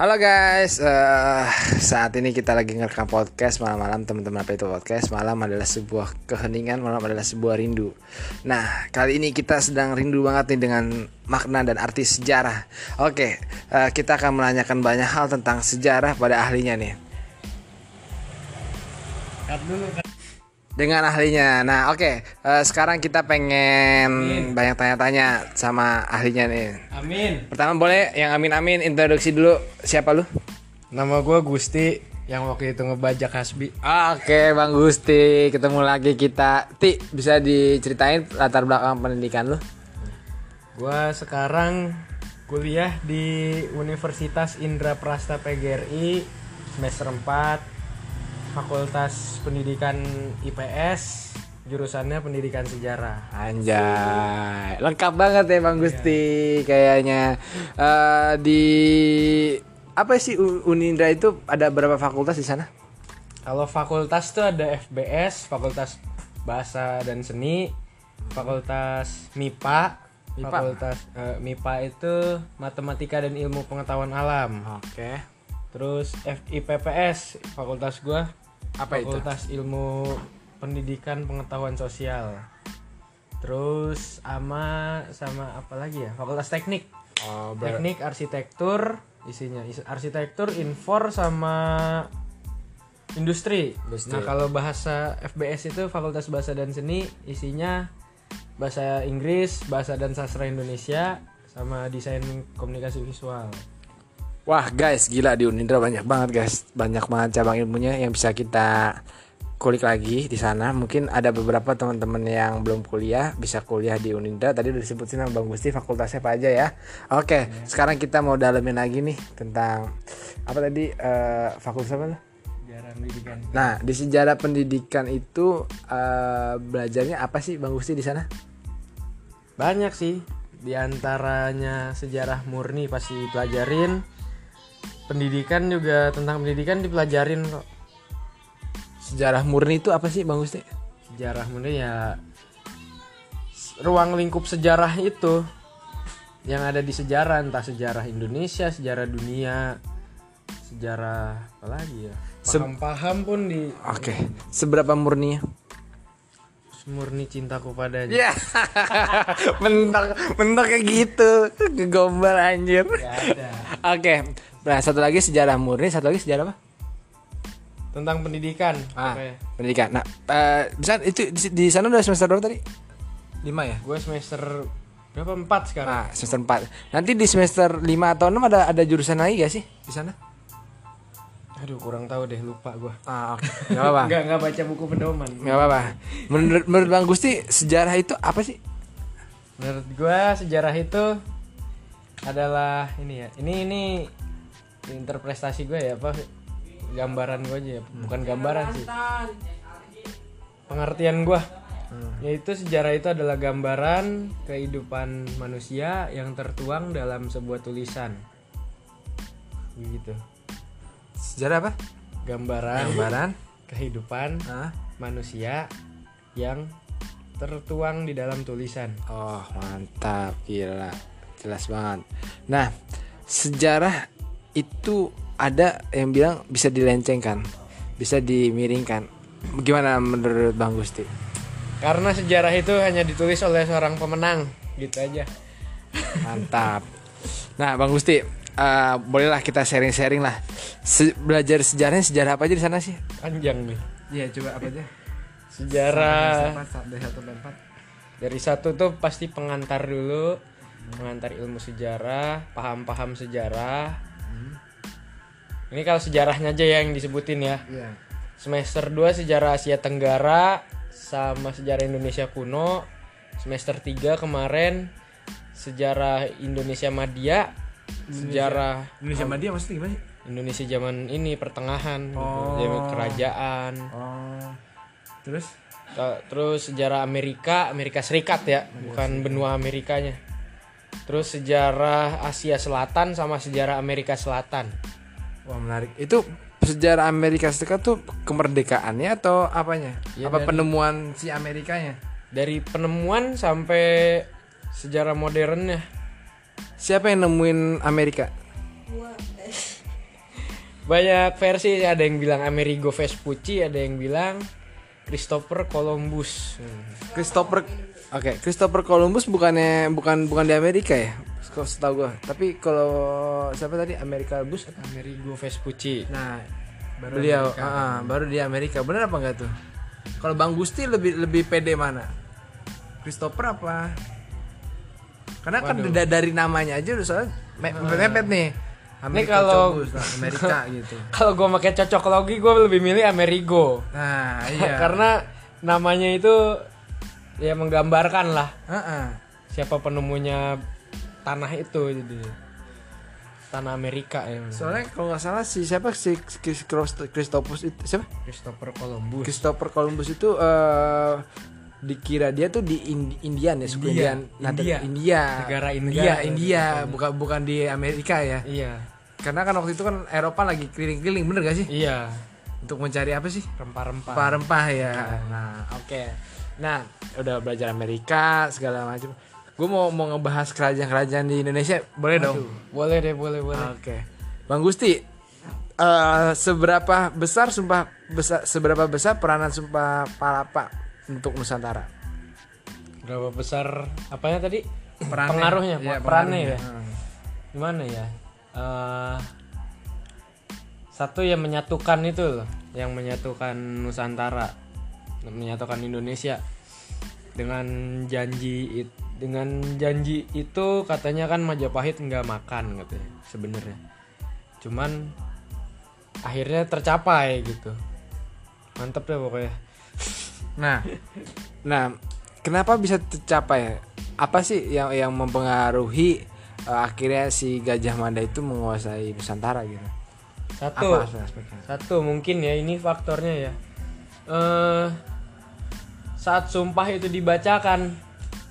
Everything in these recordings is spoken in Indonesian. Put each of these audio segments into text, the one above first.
Halo guys, eh, saat ini kita lagi ngerekam podcast malam-malam teman-teman apa itu podcast malam adalah sebuah keheningan malam adalah sebuah rindu. Nah kali ini kita sedang rindu banget nih dengan makna dan arti sejarah. Oke, eh, kita akan menanyakan banyak hal tentang sejarah pada ahlinya nih. Dengan ahlinya. Nah oke, eh, sekarang kita pengen banyak tanya-tanya sama ahlinya nih. Amin. Pertama boleh yang amin-amin introduksi dulu siapa lu? Nama gue Gusti yang waktu itu ngebajak Hasbi. Oke Bang Gusti, ketemu lagi kita. Ti, bisa diceritain latar belakang pendidikan lu? Gue sekarang kuliah di Universitas Indra Prasta PGRI semester 4 Fakultas Pendidikan IPS jurusannya Pendidikan Sejarah. Anjay, lengkap banget ya Bang Gusti kayaknya. Eh, di apa sih Unindra itu ada berapa fakultas di sana? Kalau fakultas tuh ada FBS, Fakultas Bahasa dan Seni, Fakultas MIPA, MIPA? Fakultas eh, MIPA itu Matematika dan Ilmu Pengetahuan Alam. Oke. Terus FIPPS, fakultas gua Apa itu? Fakultas Ilmu Pendidikan Pengetahuan Sosial. Terus sama sama apa lagi ya? Fakultas Teknik. Oh, ber- Teknik arsitektur isinya is- arsitektur, infor sama industri. Industri. Nah, kalau bahasa FBS itu Fakultas Bahasa dan Seni isinya bahasa Inggris, bahasa dan sastra Indonesia sama desain komunikasi visual. Wah guys, gila di Unindra banyak banget guys, banyak banget cabang ilmunya yang bisa kita kulik lagi di sana. Mungkin ada beberapa teman-teman yang belum kuliah bisa kuliah di Unindra. Tadi udah disebutin sama Bang Gusti fakultasnya apa aja ya. Oke, sekarang kita mau dalemin lagi nih tentang apa tadi eh, fakultas apa? Sejarah pendidikan. Nah, di sejarah pendidikan itu eh, belajarnya apa sih Bang Gusti di sana? Banyak sih. Di antaranya sejarah murni pasti pelajarin. Pendidikan juga tentang pendidikan dipelajarin kok. Sejarah murni itu apa sih Bang Gusti? Sejarah murni ya ruang lingkup sejarah itu yang ada di sejarah entah sejarah Indonesia, sejarah dunia, sejarah apa lagi ya? Se- Paham-paham pun di Oke, seberapa murninya? murni cintaku padanya. Ya, mentok, mentok kayak gitu, kegombal anjir. Gak ada. Nah satu lagi sejarah murni, satu lagi sejarah apa? Tentang pendidikan. Ah, Oke. pendidikan. Nah, eh, bisa itu di, di sana udah semester berapa tadi? Lima ya. Gue semester berapa? Empat sekarang. Nah, semester 4 Nanti di semester 5 atau 6 ada ada jurusan lagi gak sih di sana? Aduh kurang tahu deh lupa gue. Ah, oke. Gak apa-apa. Nggak nggak baca buku pedoman. Gak apa-apa. Menurut menurut Bang Gusti, sejarah itu apa sih? Menurut gua sejarah itu adalah ini ya. Ini ini interpretasi gue ya apa gambaran gue aja ya. Bukan gambaran sih. Pengertian gua yaitu sejarah itu adalah gambaran kehidupan manusia yang tertuang dalam sebuah tulisan. Begitu. Sejarah apa? Gambaran Gambaran. kehidupan Ah. manusia yang tertuang di dalam tulisan. Oh mantap gila jelas banget. Nah sejarah itu ada yang bilang bisa dilencengkan, bisa dimiringkan. Gimana menurut Bang Gusti? Karena sejarah itu hanya ditulis oleh seorang pemenang, gitu aja. Mantap. Nah Bang Gusti, eh, bolehlah kita sharing-sharing lah. Se- belajar sejarahnya sejarah apa aja di sana sih? Panjang nih. Iya coba apa aja? Sejarah Dari satu empat. dari satu tuh pasti pengantar dulu, pengantar ilmu sejarah, paham-paham sejarah. Ini kalau sejarahnya aja ya yang disebutin ya. Iya. Semester 2 sejarah Asia Tenggara sama sejarah Indonesia kuno. Semester 3 kemarin sejarah Indonesia Madya, sejarah Indonesia Madya maksudnya gimana sih? Indonesia zaman ini pertengahan, gitu. Oh. zaman kerajaan. Oh. Terus? Terus sejarah Amerika, Amerika Serikat ya, bukan benua Amerikanya. Terus sejarah Asia Selatan sama sejarah Amerika Selatan. Wah menarik. Itu sejarah Amerika Serikat tuh kemerdekaannya atau apanya? Ya, Apa dari- penemuan si Amerikanya? Dari penemuan sampai sejarah modernnya. Siapa yang nemuin Amerika? banyak versi ada yang bilang Amerigo Vespucci ada yang bilang Christopher Columbus Hmm. Christopher Oke, Christopher Columbus bukannya bukan bukan di Amerika ya? Kalau setahu gua. Tapi kalau siapa tadi Amerika Bus apa? Amerigo Vespucci Nah, Baru beliau Amerika. ah, ah, baru di Amerika. Bener apa enggak tuh? Kalau Bang Gusti lebih lebih pede mana? Christopher apa? Karena kan Waduh. da- dari namanya aja udah soalnya me- mepet nih. Amerika kalau- Columbus, nah, Amerika gitu. kalau gue pakai cocok logi gue lebih milih Amerigo Nah, iya. karena namanya itu ya menggambarkan lah Heeh. siapa penemunya tanah itu jadi. Tanah Amerika ya. Soalnya kalau nggak salah si siapa si si Christ- Christopus itu siapa? Christopher Columbus. Christopher Columbus itu eh dikira dia tuh di Ind- Indian ya suku India. Indian. Nah, India. India. Negara India. India India. Bukan bukan di Amerika ya. Iya. Karena kan waktu itu kan Eropa lagi keliling-keliling bener gak sih? Iya. Untuk mencari apa sih? Rempah-rempah. Rempah-rempah ya. Nah oke. Nah udah belajar Amerika segala macam gue mau mau ngebahas kerajaan-kerajaan di Indonesia boleh dong Aduh, boleh deh boleh boleh Oke. Bang Gusti, eh, seberapa besar sumpah besar seberapa besar peranan sumpah palapa untuk Nusantara? berapa besar apanya tadi Perannya. pengaruhnya Iya, perannya ya Hmm. gimana ya Eh, satu yang menyatukan itu loh yang menyatukan Nusantara menyatukan Indonesia dengan janji it- dengan janji itu katanya kan Majapahit nggak makan katanya sebenarnya cuman akhirnya tercapai gitu mantep deh pokoknya Nah, nah, kenapa bisa tercapai? Apa sih yang yang mempengaruhi eh, akhirnya si Gajah Mada itu menguasai Nusantara gitu? satu Apa? Satu mungkin ya ini faktornya ya. Eh saat sumpah itu dibacakan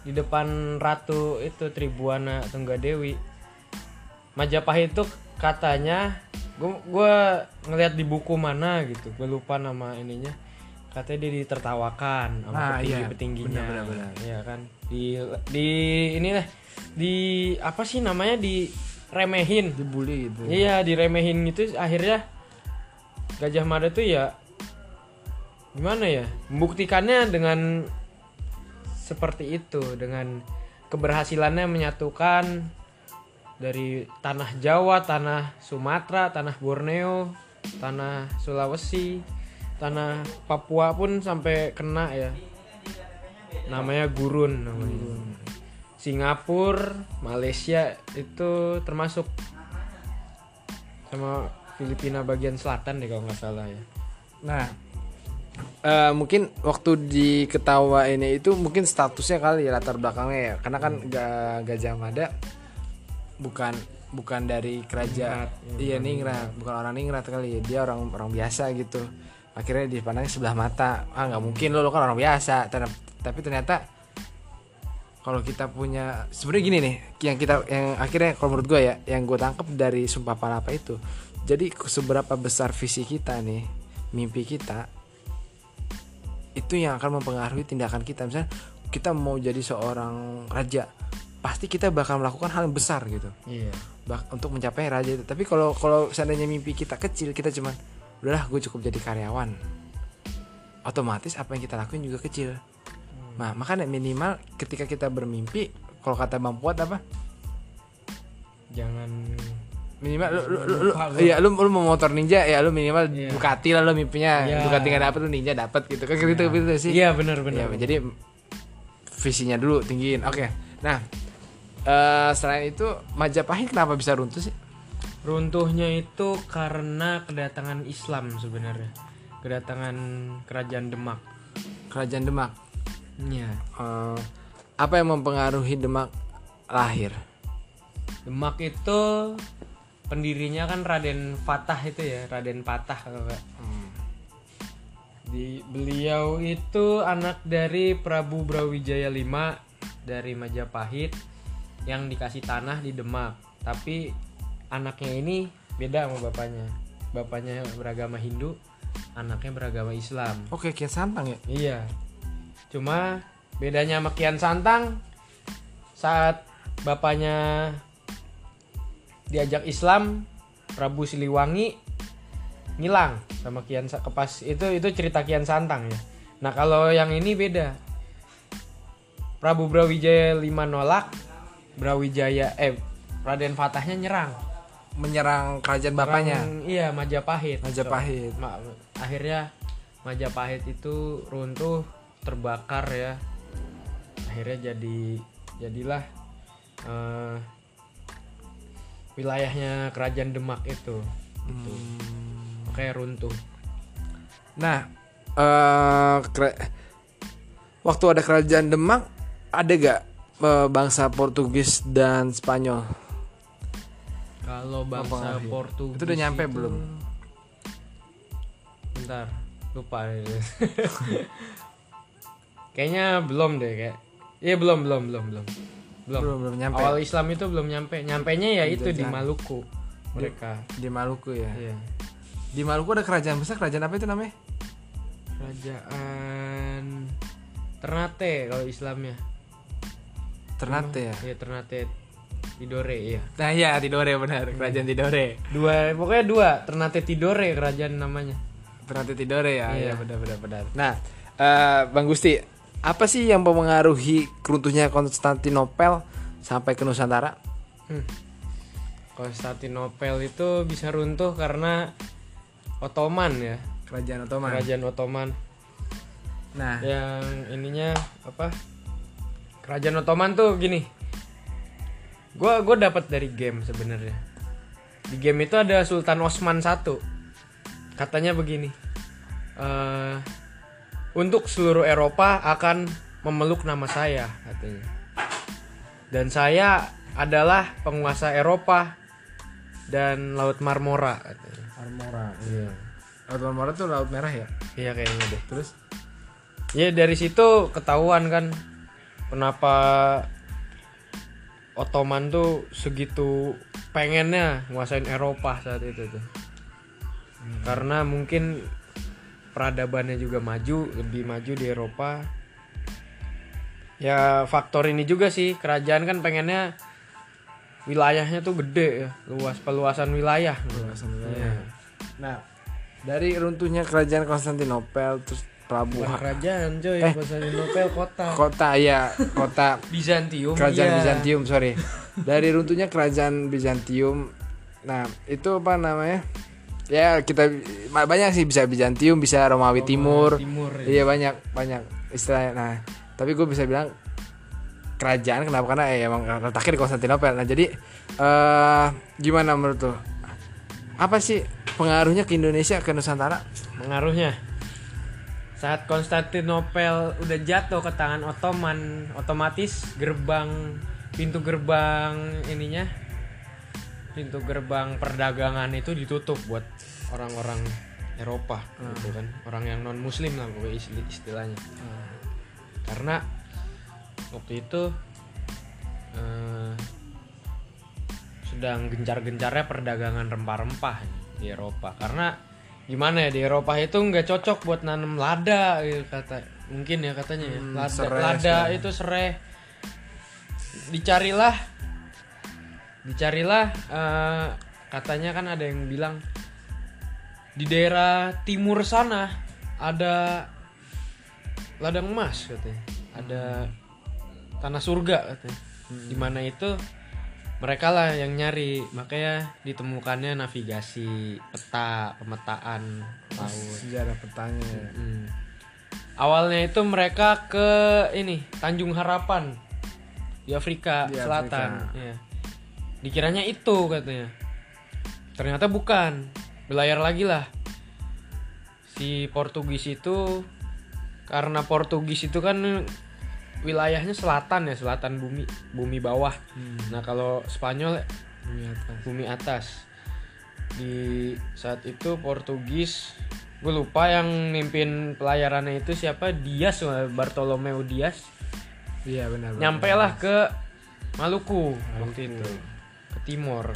di depan ratu itu Tribuana Tunggadewi. Majapahit itu katanya gue gua ngelihat di buku mana gitu, gue lupa nama ininya. Katanya dia ditertawakan sama Ah, iya. petinggi-petingginya. Benar, benar, benar. Iya kan? Di di ini lah di apa sih namanya di remehin. Dibully gitu. Iya diremehin gitu akhirnya Gajah Mada tuh ya gimana ya membuktikannya dengan seperti itu dengan keberhasilannya menyatukan dari tanah Jawa, tanah Sumatera, tanah Borneo, tanah Sulawesi, tanah Papua pun sampai kena ya. Namanya gurun namanya. Singapura, Malaysia itu termasuk sama Filipina bagian selatan deh kalau nggak salah ya. Nah, eh, mungkin waktu diketawain itu mungkin statusnya kali ya latar belakangnya ya, karena kan Ga- Gajah Mada bukan bukan dari kerajaan, iya ningrat, bukan orang ningrat kali ya, dia orang orang biasa gitu. Akhirnya dipandangnya sebelah mata, ah nggak mungkin lo lo kan orang biasa, tapi ternyata kalau kita punya sebenarnya gini nih yang kita yang akhirnya kalau menurut gue ya yang gue tangkap dari sumpah palapa itu. Jadi seberapa besar visi kita nih mimpi kita itu yang akan mempengaruhi tindakan kita. Misalnya kita mau jadi seorang raja pasti kita bakal melakukan hal yang besar gitu. Iya. Untuk mencapai raja itu. Tapi kalau kalau seandainya mimpi kita kecil kita cuman udahlah gue cukup jadi karyawan. Otomatis apa yang kita lakuin juga kecil. Nah makanya minimal ketika kita bermimpi kalau kata bang Puat apa? Jangan minimal lu lu lu, iya lu, lu mau motor ninja ya lu minimal Iya. Ducati lah lu mimpinya Iya. Ducati nggak dapet lu ninja dapat gitu kan gitu gitu sih Iya benar Ya, benar. jadi visinya dulu tinggiin. Oke. Nah, eh selain itu Majapahit kenapa bisa runtuh sih? Runtuhnya itu karena kedatangan Islam sebenarnya. Kedatangan kerajaan Demak. Kerajaan Demak. Iya. Eh, apa yang mempengaruhi Demak lahir? Demak itu pendirinya kan Raden Fatah itu ya, Raden Patah kalau nggak. Di beliau itu anak dari Prabu Brawijaya V dari Majapahit yang dikasih tanah di Demak. Tapi anaknya ini beda sama bapaknya. Bapaknya beragama Hindu, anaknya beragama Islam. Oke, kian santang ya. Iya. Cuma bedanya sama Kian Santang saat bapaknya diajak Islam Prabu Siliwangi ngilang sama Kian kepas itu itu cerita Kian Santang ya. Nah kalau yang ini beda. Prabu Brawijaya 5 nolak, Brawijaya eh Raden Fatahnya nyerang. menyerang kerajaan bapaknya iya Majapahit. Majapahit Ma- akhirnya Majapahit itu runtuh terbakar ya akhirnya jadi jadilah eh, wilayahnya kerajaan Demak itu gitu. makanya runtuh nah kera- waktu ada kerajaan Demak ada gak eh, bangsa Portugis dan Spanyol kalau bangsa Mempengaruhi. Portugis Itu udah nyampe belum? bentar lupa kayaknya belum deh kayak iya belum belum belum belum belum. Belum belum nyampe. Awal Islam itu belum nyampe. Nyampenya ya itu di. Maluku mereka. di Maluku ya? Iya. Di Maluku ada kerajaan besar kerajaan apa itu namanya? Kerajaan Ternate kalau Islamnya. Ternate ya? Iya Ternate Tidore iya. Nah iya Tidore benar. Kerajaan Tidore. Dua pokoknya dua. Ternate Tidore kerajaan namanya. Ternate Tidore ya? Iya. Iya. benar benar benar. Nah eh, Bang Gusti apa sih yang mempengaruhi keruntuhnya Konstantinopel sampai ke Nusantara? Hmm. Konstantinopel itu bisa runtuh karena Ottoman ya. Kerajaan Ottoman. Kerajaan Ottoman. Nah. Yang ininya apa? Kerajaan Ottoman tuh gini. Gua gue dapat dari game sebenarnya. Di game itu ada Sultan Osman satu. Katanya begini eh untuk seluruh Eropa akan memeluk nama saya katanya. Dan saya adalah penguasa Eropa dan Laut Marmora katanya. Marmora iya. Laut Marmora tuh laut merah ya? Iya kayaknya deh. Terus? Ya dari situ ketahuan kan kenapa Ottoman tuh segitu pengennya nguasain Eropa saat itu tuh. Karena mungkin peradabannya juga maju, lebih maju di Eropa. Ya faktor ini juga sih kerajaan kan pengennya wilayahnya tuh gede ya, luas peluasan wilayah. Luasan wilayah. Iya. nah dari runtuhnya kerajaan Konstantinopel terus pelabuhan kerajaan coy, Eh. Konstantinopel kota. kota ya kota Bizantium. kerajaan iya. Bizantium sorry dari runtuhnya kerajaan Bizantium nah itu apa namanya ya kita banyak sih bisa Bizantium bisa Romawi Timur. Timur. ya. iya banyak banyak istilahnya. Nah tapi gue bisa bilang kerajaan kenapa? Karena ya emang letaknya di Konstantinopel. Nah jadi eh gimana menurut lo apa sih pengaruhnya ke Indonesia ke Nusantara? Pengaruhnya? Saat Konstantinopel udah jatuh ke tangan Ottoman, otomatis gerbang pintu gerbang ininya pintu gerbang perdagangan itu ditutup buat orang-orang Eropa gitu kan. Orang yang non muslim lah isti- istilahnya. Karena waktu itu eh, sedang gencar-gencarnya perdagangan rempah-rempah di Eropa karena gimana ya di Eropa itu nggak cocok buat nanam lada gitu kata mungkin ya katanya ya Hmm, lada, serai, lada serai. itu serai dicarilah dicarilah eh, katanya kan ada yang bilang di daerah timur sana ada ladang emas katanya ada tanah surga katanya di mana itu mereka lah yang nyari makanya ditemukannya navigasi peta pemetaan laut sejarah petanya ya. Hmm. awalnya itu mereka ke ini Tanjung Harapan di Afrika Di Selatan ya. Dikiranya itu katanya. Ternyata bukan. Belayar lagi lah. Si Portugis itu karena Portugis itu kan wilayahnya selatan ya selatan bumi bumi bawah. Nah kalau Spanyol Bumi atas. bumi atas. Di saat itu Portugis gue lupa yang mimpin pelayarannya itu siapa Dias Bartolomeu Dias. Iya benar benar. nyampe lah ke Maluku waktu itu ke timur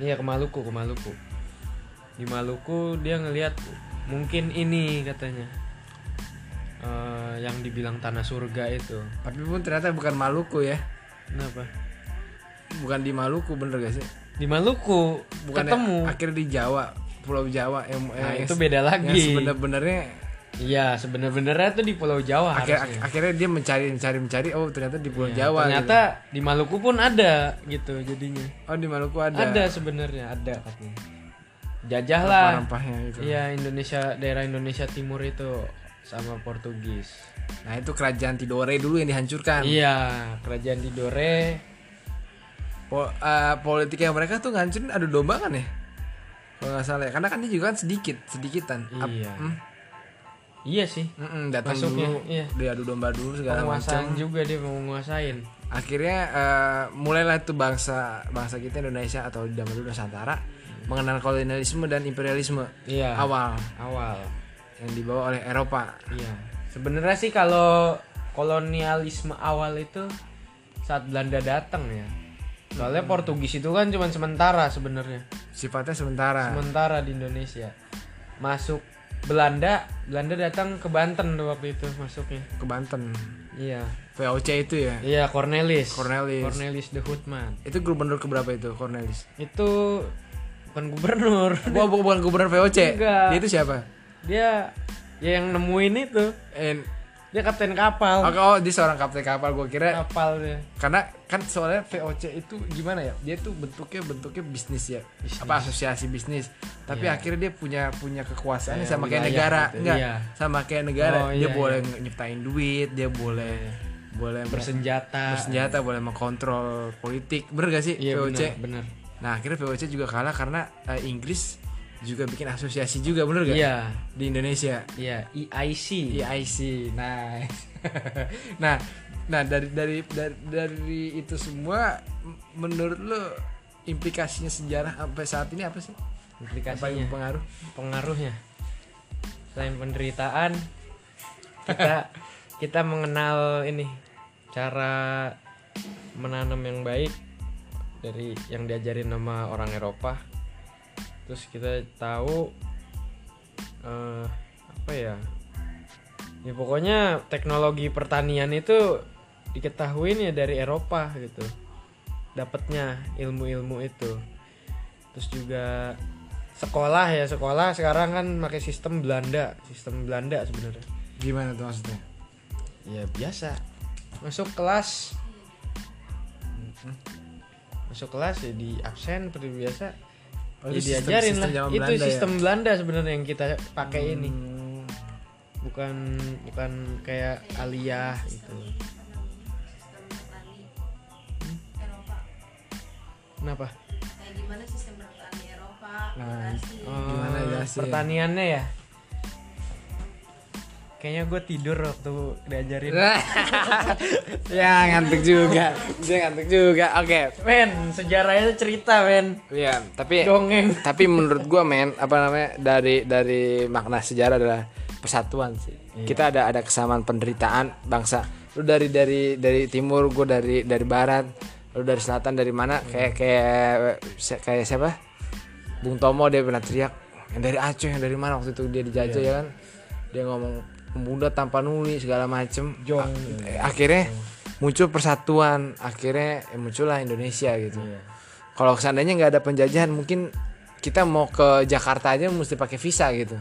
iya ke Maluku ke Maluku. Di Maluku dia ngelihat mungkin ini katanya. Eh, yang dibilang tanah surga itu. Tapi pun ternyata bukan Maluku ya. Kenapa? Bukan di Maluku bener gak sih? Di Maluku bukan ketemu. akhirnya di Jawa Pulau Jawa yang, Nah, yang- itu beda lagi. yang sebenar-benarnya Iya, sebenarnya tuh di Pulau Jawa akhir, harusnya. akhirnya dia mencari mencari mencari oh ternyata di Pulau Ya, Jawa ternyata di Maluku pun ada gitu jadinya. gitu. oh di Maluku ada, Ada sebenarnya, ada katanya. Jajah lah. rempah-rempahnya gitu Iya, Indonesia daerah Indonesia Timur itu sama Portugis. nah itu kerajaan Tidore dulu yang dihancurkan Iya, kerajaan Tidore. Po- eh, politiknya mereka tuh ngancurin adu domba kan ya kalau nggak salah ya karena kan dia juga kan sedikit sedikitan Ap- Iya. hmm, Iya sih. mm-mm, datang Masuknya, dulu iya. dia adu domba dulu segala macam juga dia mau nguasain. akhirnya eh, mulailah tuh bangsa bangsa kita Indonesia atau di zaman dulu Nusantara mengenal kolonialisme dan imperialisme Iya. awal Awal. yang dibawa oleh Eropa Iya. Sebenarnya sih kalau kolonialisme awal itu saat Belanda datang ya. Soalnya Portugis itu kan cuma sementara sebenarnya. sifatnya sementara Sementara di Indonesia. Masuk Belanda, Belanda datang ke Banten waktu itu masuknya. ke Banten Iya. VOC itu ya Iya, Cornelis. Cornelis. Cornelis de Houtman. itu gubernur keberapa itu Cornelis Itu bukan gubernur. Wah, bu- bukan gubernur VOC Enggak. dia itu siapa Dia ya yang nemuin itu. En, Dia kapten kapal. oh, oh, dia seorang kapten kapal gue kira Kapal dia. karena kan soalnya VOC itu gimana ya dia tuh bentuknya bentuknya bisnis ya apa asosiasi bisnis tapi akhirnya dia punya punya kekuasaan Kayak sama kayak negara. gitu, enggak iya. sama kayak negara. Oh, dia iya, boleh nyiptain duit dia boleh boleh me- Bersenjata. bersenjata boleh mengkontrol politik. Bener gak sih Iya VOC benar, benar. nah akhirnya VOC juga kalah karena eh, Inggris juga bikin asosiasi juga bener gak? Iya, di Indonesia. Iya, EIC. EIC nice. Nah nah dari dari dari, dari itu semua menurut lo implikasinya sejarah sampai saat ini apa sih Implikasinya, pengaruh pengaruhnya. Selain penderitaan, kita kita mengenal ini cara menanam yang baik dari yang diajarin sama orang Eropa. Terus kita tahu eh, apa ya? Ya pokoknya teknologi pertanian itu diketahuin ya dari Eropa gitu. Dapatnya ilmu-ilmu itu. Terus juga sekolah ya sekolah sekarang kan pakai sistem Belanda, sistem Belanda sebenarnya. gimana tuh maksudnya Ya biasa. Masuk kelas masuk kelas ya di absen seperti biasa. Oh, ya itu sistem- diajarin sistem lah. zaman Itu Belanda ya? sistem Belanda sebenarnya yang kita pakai ini. Hmm, Bukan bukan kayak aliyah gitu. sistem Eropa Kenapa? Nah, Bekasi. Oh, Gimana jelasin? pertaniannya ya? Kayaknya gue tidur waktu diajarin. ya ngantuk juga dia ngantuk juga oke Men, sejarahnya cerita, men. Iya, tapi Dongeng. tapi menurut gua men apa namanya dari dari makna sejarah adalah persatuan sih. Kita ada ada kesamaan penderitaan bangsa. Lu dari dari dari timur, gua dari dari barat, lu dari selatan dari mana? Kayak kayak kayak siapa? Bung Tomo dia pernah teriak yang dari Aceh yang dari mana? Waktu itu dia dijajah ya kan? Dia ngomong pemuda tanpa nuli segala macem. Jong. A- akhirnya muncul persatuan akhirnya ya muncullah Indonesia gitu. Kalau seandainya nggak ada penjajahan mungkin kita mau ke Jakarta aja mesti pakai visa gitu.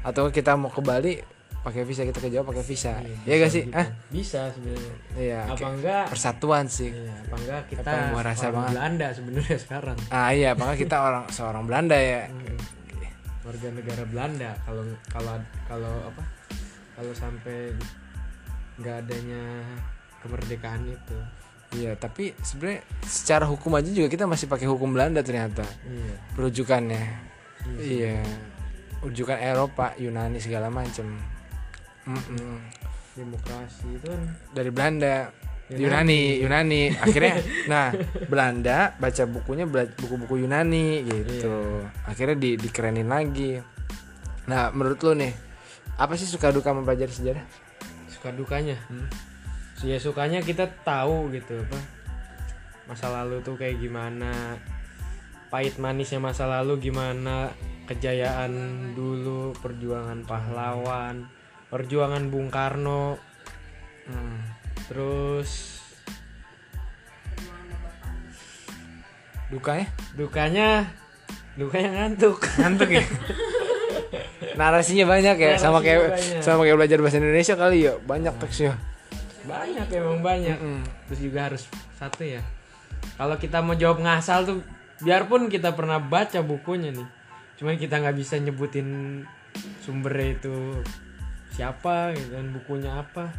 Atau kita mau ke Bali pakai visa kita ke Jawa pakai visa ya gak sih ah Bisa sebenarnya. iya Apa enggak? persatuan sih Iya, apa enggak kita Apa gua rasa orang banget. Belanda sebenarnya sekarang. ah iya apakah kita orang seorang Belanda ya Warga negara Belanda kalau kalau kalau apa? Kalau sampai nggak adanya kemerdekaan itu. iya tapi sebenarnya secara hukum aja juga kita masih pakai hukum Belanda ternyata Iya. rujukannya iya rujukan Eropa Yunani segala Mm-mm. Demokrasi itu kan dari Belanda. Yunani. Yunani akhirnya nah Belanda baca bukunya buku-buku Yunani gitu. Akhirnya di dikerenin lagi. Nah menurut lo nih apa sih suka duka mempelajari sejarah? Suka dukanya. Ya sukanya kita tahu gitu apa? Masa lalu tuh kayak gimana? Pahit manisnya masa lalu gimana? Kejayaan dulu perjuangan pahlawan perjuangan Bung Karno Hmm. terus dukanya dukanya Lukanya ngantuk. ngantuk ya narasinya banyak ya sama Narasinya kayak banyak. sama kayak belajar bahasa Indonesia kali ya banyak teksnya banyak emang banyak. Mm. Terus juga harus satu ya. Kalau kita mau jawab ngasal tuh biarpun kita pernah baca bukunya nih. Cuman kita nggak bisa nyebutin sumbernya itu siapa gitu dan bukunya apa.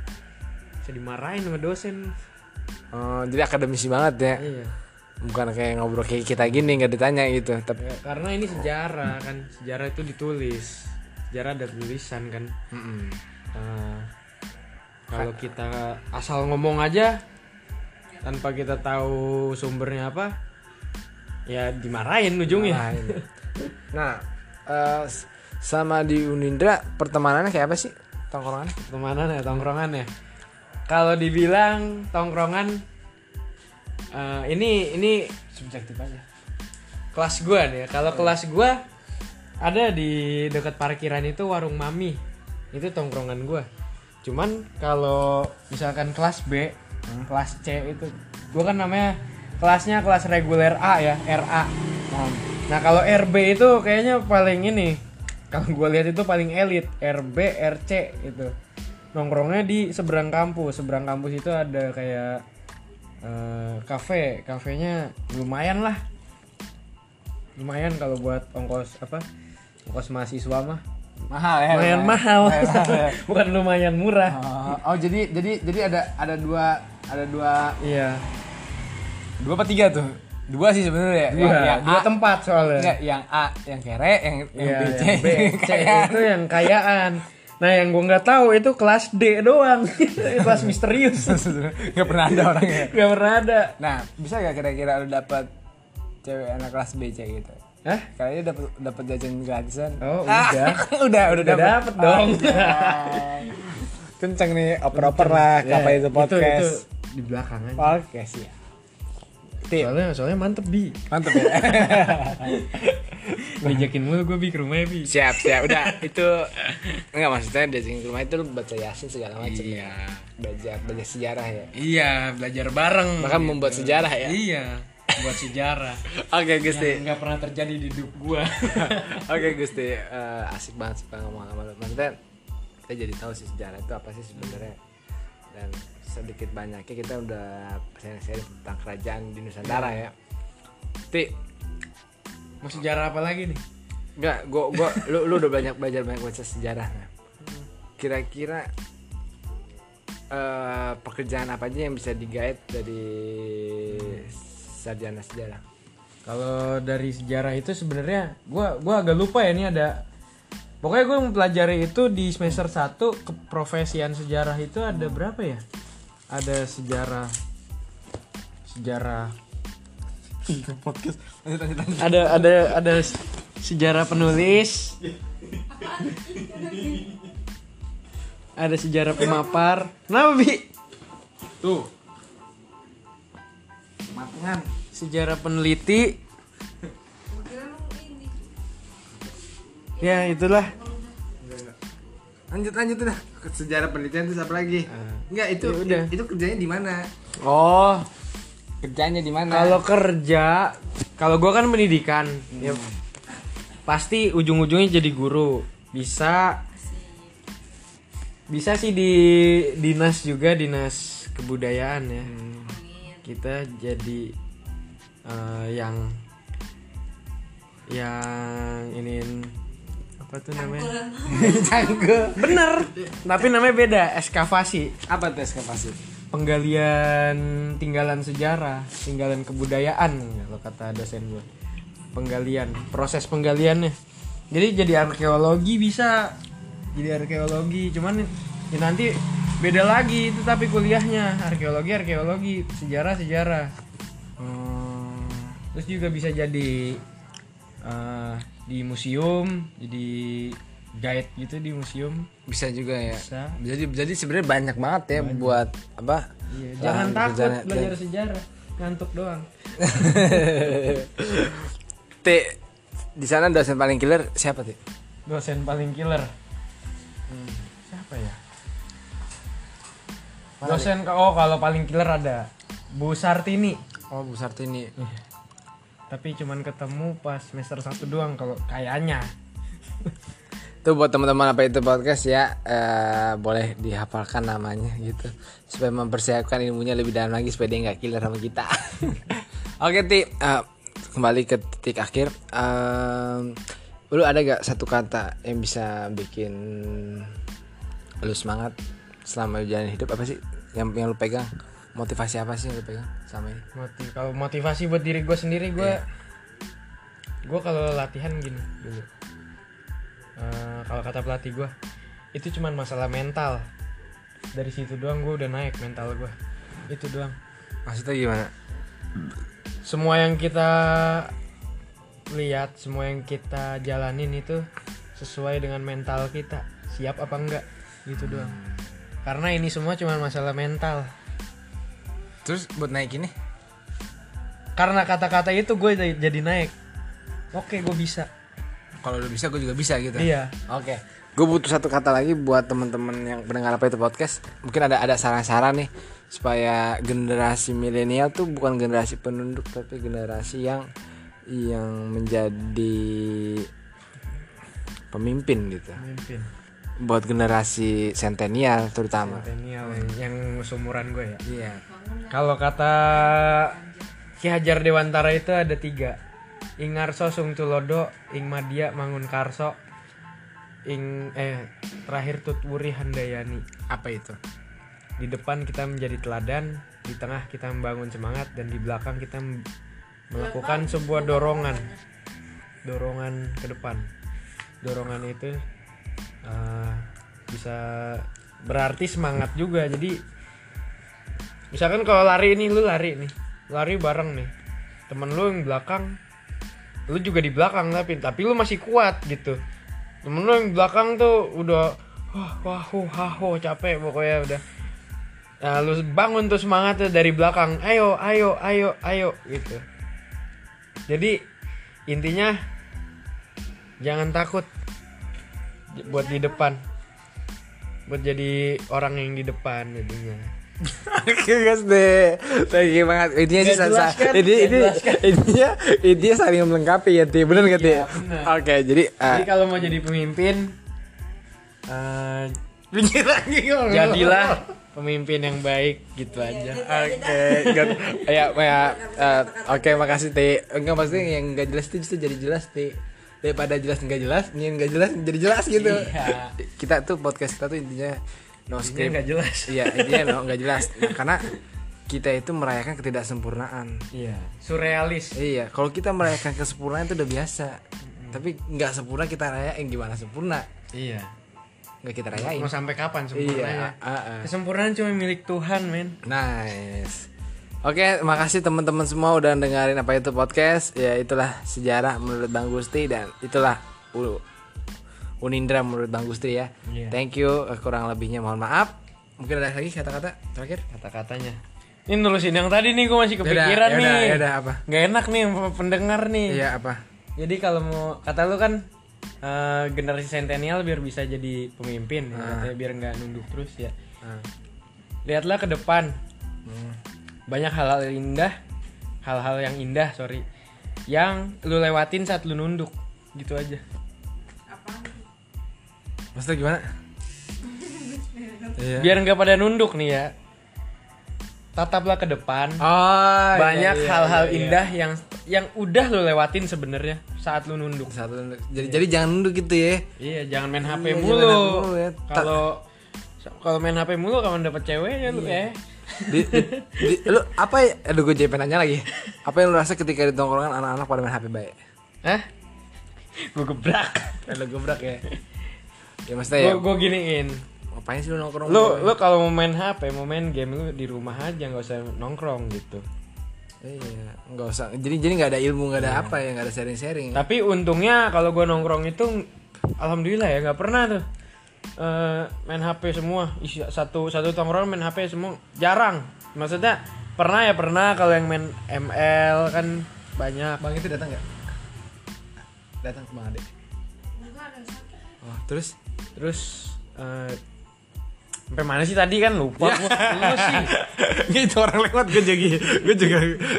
Bisa dimarahin sama dosen. Oh, jadi akademisi banget ya Iya. bukan kayak ngobrol kayak kita gini nggak ditanya gitu tapi Ya, karena ini sejarah kan. Sejarah itu ditulis. Sejarah ada tulisan kan. Mm-mm. Nah, kalau kita asal ngomong aja tanpa kita tahu sumbernya apa, ya dimarahin ujungnya. Nah, ini. nah s- sama di Unindra pertemanannya kayak apa sih tongkrongan Pertemanan ya, tongkrongan ya. Kalau dibilang tongkrongan, eh, ini ini subjektif aja kelas gua nih. ya. Kalau kelas gua ada di dekat parkiran itu warung mami. Itu tongkrongan gua. Cuman kalau misalkan kelas B, kelas C itu gua kan namanya kelasnya kelas reguler A ya, RA. Nah, kalau RB itu kayaknya paling ini. Kalau gua lihat itu paling elit, RB, RC itu. Nongkrongnya di seberang kampus. Seberang kampus itu ada kayak eh, kafe, kafenya lumayan lah. Lumayan kalau buat ongkos apa ongkos mahasiswa mah. Mahal ya lumayan mahal. Bukan lumayan murah. Oh, oh, jadi jadi jadi ada ada dua ada dua iya. Dua apa tiga tuh dua sih sebenarnya. Dua yang, yang dua A, tempat soalnya. Enggak yang A yang kere yang yang Iya, B C, yang B, C itu yang kayaan. Nah yang gua nggak tahu itu kelas D doang. Kelas misterius. Nggak pernah ada orangnya nggak pernah ada. Nah bisa gak kira-kira lu dapat cewek anak kelas B C gitu? Hah? kayaknya dapat dapat jajan gratisan. Oh, Ah, udah. udah udah Udah dapet. dong. Ah, kenceng nih oper-oper lah Ya, apa itu podcast. itu di belakang aja. Podcast ya Tip. soalnya soalnya mantep bi. Mantep ya? Ngajakin mulu gue bi ke rumahnya bi. Siap siap. Udah itu enggak maksudnya diajakin ke rumah itu baca yasin segala macam Iya. belajar belajar sejarah ya. Iya belajar bareng. Bahkan membuat sejarah ya. Iya buat sejarah. Oke gusti. Yang nggak pernah terjadi di hidup gua. Oke gusti. Eh, asik banget sih ngomong sama lu maksudnya kita jadi tahu sih sejarah itu apa sih sebenarnya dan sedikit banyaknya kita udah sharing-sharing tentang kerajaan di Nusantara ya Ti mau sejarah apa lagi nih Enggak, gua gua lu lu udah banyak belajar banyak baca sejarah. Kira-kira eh pekerjaan apa aja yang bisa digait dari sarjana sejarah? kalau dari sejarah itu sebenarnya gua gua agak lupa ya ini ada pokoknya gue mempelajari itu di semester 1 keprofesian sejarah itu ada berapa ya ada sejarah sejarah Podcast. Lanjut lanjut lanjut. ada ada ada sejarah penulis ada sejarah pemapar kenapa bi Tuh. Matungan. sejarah peneliti ya itulah Lanjut lanjut udah. Sejarah penelitian itu apa lagi? Enggak, itu ya udah. itu kerjanya di mana? oh Kerjanya di mana? kalau kerja kalau gua kan pendidikan ya pasti ujung-ujungnya jadi guru bisa bisa sih di dinas juga dinas kebudayaan ya kita jadi eh, yang yang ini apa tuh namanya Canggung. bener tapi namanya beda eskavasi Apa tuh eskavasi? penggalian tinggalan sejarah, tinggalan kebudayaan kalau kata dosen gue. Penggalian, proses penggaliannya. Jadi jadi arkeologi bisa jadi arkeologi, cuman ya nanti beda lagi itu tapi kuliahnya arkeologi arkeologi, sejarah sejarah. Hmm. Terus juga bisa jadi eh, di museum, jadi guide gitu di museum. Bisa juga ya. Bisa. Jadi jadi sebenarnya banyak banget ya buat apa? Iya, jangan takut kerjaan- belajar sejarah, ngantuk doang. T di sana dosen paling killer siapa Ti? dosen paling killer Hmm, siapa ya dosen ke- oh kalau paling killer ada Bu Sartini Oh Bu Sartini. Tapi cuman ketemu pas semester satu doang kalau kayaknya Itu buat teman-teman apa itu podcast ya eh, boleh dihafalkan namanya gitu supaya mempersiapkan ilmunya lebih dalam lagi supaya dia nggak killer sama kita. Oke ti eh, kembali ke titik akhir. Em, lu ada gak satu kata yang bisa bikin lu semangat selama jalan hidup apa sih yang yang lu pegang? Motivasi apa sih yang lu pegang sama ini? Motiv kalau motivasi buat diri gue sendiri gue gue kalau latihan gini dulu. Eh, kalau kata pelatih gue itu cuman masalah mental. Dari situ doang gue udah naik mental gue itu doang. Maksudnya gimana? semua yang kita lihat semua yang kita jalanin itu sesuai dengan mental kita. Siap apa enggak? Gitu doang. Karena ini semua cuma masalah mental Terus buat naik ini? karena kata-kata itu gue jadi naik oke gue bisa Kalau lu bisa gue juga bisa gitu. iya Oke, gue butuh satu kata lagi buat teman-teman yang pendengar apa itu podcast. Mungkin ada ada saran-saran nih supaya generasi milenial tuh bukan generasi penunduk tapi generasi yang yang menjadi pemimpin gitu. pemimpin Buat generasi sentenial terutama. Centennial yang, yang seumuran gue ya Iya. kalau kata Ki Hajar Dewantara itu ada tiga Ing Ngarso Sung Tulodo Ing Madia Mangun Karso Ing eh terakhir Tutwuri Handayani Apa itu? di depan kita menjadi teladan di tengah kita membangun semangat dan di belakang kita melakukan sebuah dorongan dorongan ke depan dorongan itu eh, bisa berarti semangat juga jadi misalkan kalau lari ini lu lari nih lari bareng nih temen lu yang belakang lu juga di belakang tapi tapi lu masih kuat gitu temen lu yang belakang tuh udah wah wah wah huh, capek pokoknya udah Nah, lu bangun tuh semangatnya dari belakang. Ayo, ayo, ayo, ayo gitu. Jadi intinya jangan takut buat di depan. Buat jadi orang yang di depan jadinya. Oke guys deh, thank you banget. Intinya sih Nggak jelas sa- kan? ini Nggak ini jelas intinya intinya saling melengkapi ya ti, bener gak ti? Iya. Oke, jadi eh, Jadi kalau mau jadi pemimpin eh, ngomong. jadilah pemimpin yang baik gitu aja. Oke, good. ya, ya, eh, oke, makasih Ti. Enggak maksudnya yang enggak jelas itu justru jadi jelas Ti. Daripada jelas enggak jelas, ini yang enggak jelas jadi jelas gitu. Iya. Kita tuh podcast kita tuh intinya no script. nggak jelas. Iya, intinya no enggak jelas. Nah, karena kita itu merayakan ketidaksempurnaan. Iya. Surrealis. Iya, kalau kita merayakan kesempurnaan itu udah biasa. Tapi nggak sempurna kita rayain gimana sempurna? Iya. Nggak kita rayain. Mau sampai kapan Iya, sempurnanya? ah, ah. Kesempurnaan cuma milik Tuhan, men. Nice. Oke, makasih teman-teman semua udah dengerin apa itu podcast. Ya itulah sejarah menurut Bang Gusti dan itulah U- Unindra menurut Bang Gusti ya. Iya. Thank you. Eh, Kurang lebihnya mohon maaf. Mungkin ada lagi kata-kata terakhir? Kata-katanya. Ini nulisin yang tadi nih gue masih Yaudah, kepikiran yaudah, nih. yaudah, apa? Gak enak nih pendengar nih. Iya apa? Jadi kalau mau kata lu kan eh, generasi centennial biar bisa jadi pemimpin, ya, katanya biar nggak nunduk terus ya. Ah. Lihatlah ke depan. Hmm. Banyak hal-hal indah, hal-hal yang indah, sorry, yang lu lewatin saat lu nunduk, gitu aja. Maksudnya gimana? Iya. Biar nggak pada nunduk nih ya. Tataplah ke depan. Oh, iya, banyak iya, hal-hal iya, iya. indah yang yang udah lo lewatin sebenarnya saat lu nunduk. Satu jadi jadi jangan nunduk gitu ya. Iya, jangan main HP Iya, mulu. HP mulu ya. Kalau kalau main HP mulu kapan dapet ceweknya lu Iya. Di, di, di- lu apa ya? Aduh gue jadi pengen nanya lagi. Apa yang lu rasa ketika di tongkrongan anak-anak pada main HP baik? Hah? Gue gebrak. Lu gebrak ya. Ya maksudnya ya. Gue gue giniin. Ngapain sih lu nongkrong? Lu lu kalau mau main HP, mau main game lu di rumah aja nggak usah nongkrong gitu. Iya, nggak usah. Jadi jadi nggak ada ilmu, nggak ada apa ya, nggak ada sharing-sharing. Tapi untungnya kalau gua nongkrong itu alhamdulillah ya nggak pernah tuh eh, main HP semua. Isi satu satu tongkrong main HP semua jarang. Maksudnya pernah ya pernah kalau yang main ML kan banyak. Bang itu datang nggak? Datang ada sakit. Oh, terus? Terus eh, sampai mana sih tadi kan lupa gua. Lu sih. Nggak, itu orang lewat gue juga gue juga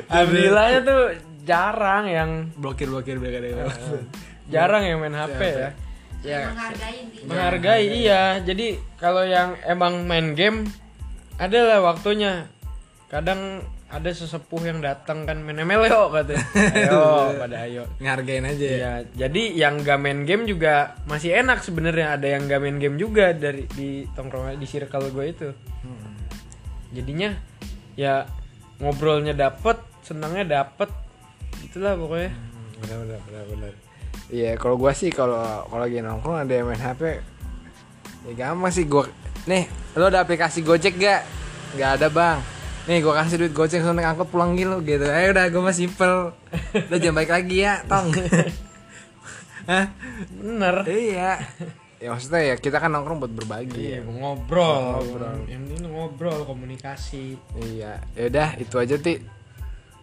Alhamdulillahnya tuh jarang yang blokir blokir ada yang jarang yang main HP ya. ya menghargai intinya Menghargai iya. Jadi kalau yang emang main game adalah waktunya. Kadang ada sesepuh yang datang kan main ML yuk katanya. Ayo pada ayo. ngargain aja ya Iya, jadi yang gak main game juga masih enak sebenarnya. Ada yang gak main game juga dari di tongkrong di circle gue itu. Jadinya ya ngobrolnya dapet, senangnya dapet. Itulah pokoknya. benar benar benar benar iya kalau gua sih kalau kalau lagi nongkrong ada yang main HP ya gampang sih gua nih lo ada aplikasi Gojek gak nggak ada bang. Nih gua kasih duit Gojek langsung naik angkot pulang gitu gitu. Eh udah gua mah simple udah jangan balik lagi ya tong. Hah? Bener. iya. Ya maksudnya ya kita kan nongkrong buat berbagi. Iya, ngobrol. Yang ini ngobrol, komunikasi. iya. Yaudah itu aja ti.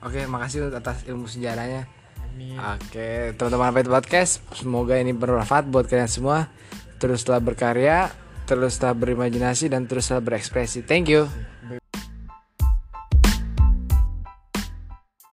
Oke makasih atas ilmu sejarahnya Oke, teman-teman Pet Podcast, semoga ini bermanfaat buat kalian semua. Teruslah berkarya, teruslah berimajinasi dan teruslah berekspresi. Thank you.